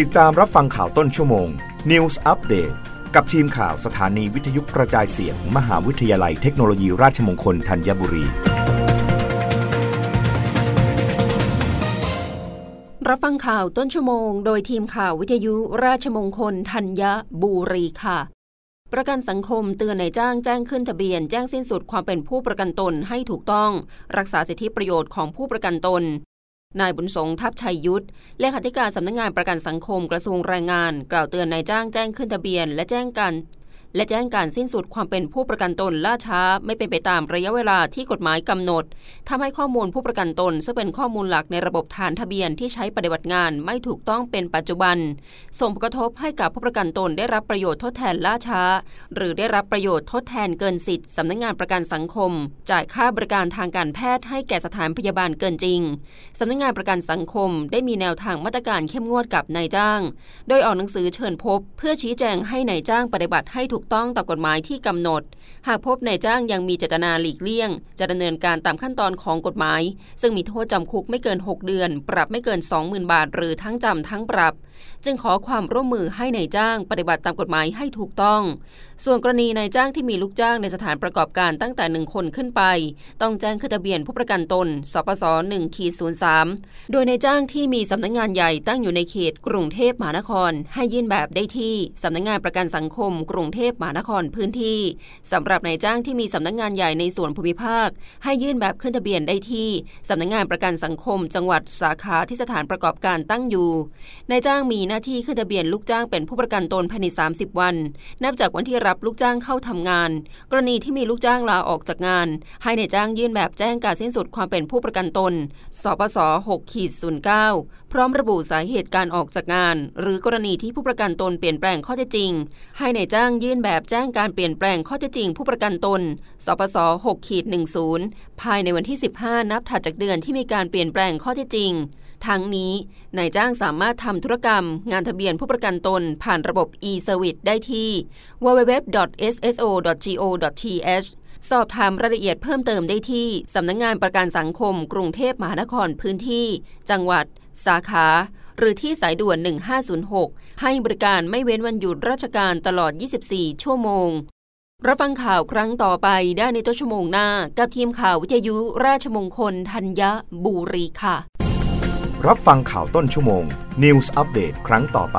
ติดตามรับฟังข่าวต้นชั่วโมง News Update กับทีมข่าวสถานีวิทยุกระจายเสียงมมหาวิทยาลัยเทคโนโลยีราชมงคลธัญบุรี รับฟังข่าวต้นชั่วโมง โดยทีมข่าววิทยุราชมงคลธัญบุรีค่ะ ประกันสังคมเตือนนายจ้างแจ้งขึ้นทะเบียน แจ้งสิ้นสุดความเป็นผู้ประกันตนให้ถูกต้อง รักษาสิทธิประโยชน์ของผู้ประกันตน นายบุญสงทัพชัยยุทธเลขาธิการสำนักงงานประกันสังคมกระทรวงแรงงาน กล่าวเตือนนายจ้างแจ้งขึ้นทะเบียน และแจ้งการ และแจ้งการสิ้นสุดความเป็นผู้ประกันตนล่าช้าไม่เป็นไปตามระยะเวลาที่กฎหมายกำหนดทำให้ข้อมูลผู้ประกันตน ซึ่งเป็นข้อมูลหลักในระบบฐานทะเบียนที่ใช้ปฏิบัติงานไม่ถูกต้องเป็นปัจจุบัน ส่งผลกระทบให้กับผู้ประกันตนได้รับประโยชน์ทดแทนล่าช้า หรือได้รับประโยชน์ทดแทนเกินสิทธิ์สำนักงงานประกันสังคม จ่ายค่าบริการทางการแพทย์ให้แก่สถานพยาบาลเกินจริงสำนักงงานประกันสังคมได้มีแนวทางมาตรการเข้มงวดกับนายจ้าง โดยออกหนังสือเชิญพบ เพื่อชี้แจงให้นายจ้างปฏิบัติให้ถูกต้องตามกฎหมายที่กำหนด หากพบนายจ้างยังมีเจตนาหลีกเลี่ยง จะดำเนินการตามขั้นตอนของกฎหมาย ซึ่งมีโทษจำคุกไม่เกิน 6 เดือน ปรับไม่เกิน 20,000 บาท หรือทั้งจำทั้งปรับ จึงขอความร่วมมือให้ในายจ้างปฏิบัติตามกฎหมายให้ถูกต้อง ส่วนกรณีนายจ้างที่มีลูกจ้างในสถานประกอบการตั้งแต่หนึ่งคนขึ้นไป ต้องแจ้งขึ้นทะเบียนผู้ประกันตน สปส1ขีด03 โดยนายจ้างที่มีสำนักงงานใหญ่ตั้งอยู่ในเขตกรุงเทพมหานคร ให้ยื่นแบบได้ที่สำนักงงานประกันสังคม กรุงเทพมหานครพื้นที่สำหรับนายจ้างที่มีสำนักงงานใหญ่ในส่วนภูมิภาค ให้ยื่นแบบขึ้นทะเบียนได้ที่สำนักงงานประกันสังคม จังหวัดสาขาที่สถานประกอบการตั้งอยู่นายจ้างมีหน้าที่ขึ้นทะเบียนลูกจ้างเป็นผู้ประกันตนภายใน 30 วัน นับจากวันที่รับับลูกจ้างเข้าทำงาน กรณีที่มีลูกจ้างลาออกจากงาน ให้ในจ้างยื่นแบบแจ้งการสิ้นสุดความเป็นผู้ประกันตน สปส6ขีด09 พร้อมระบุสาเหตุการออกจากงาน หรือกรณีที่ผู้ประกันตนเปลี่ยนแปลงข้อเท็จจริง ให้ในจ้างยื่นแบบแจ้งการเปลี่ยนแปลงข้อเท็จจริง ผู้ประกันตน สปส6ขีด10 ภายในวันที่ 15 นับถัดจากเดือนที่มีการเปลี่ยนแปลงข้อเท็จจริงทั้งนี้นายจ้างสามารถทำธุรกรรม งานทะเบียนผู้ประกันตนผ่านระบบ e-service ได้ที่ www www.sso.go.th สอบถามรายละเอียดเพิ่มเติมได้ที่ สำนักงงานประกันสังคม กรุงเทพมหานครพื้นที่ จังหวัด สาขา หรือที่สายด่วน 1506 ให้บริการไม่เว้นวันหยุดราชการตลอด 24 ชั่วโมง รับฟังข่าวครั้งต่อไปได้ในต้นชั่วโมงหน้า กับทีมข่าววิทยุราชมงคลธัญบุรีค่ะ รับฟังข่าวต้นชั่วโมง News Update ครั้งต่อไป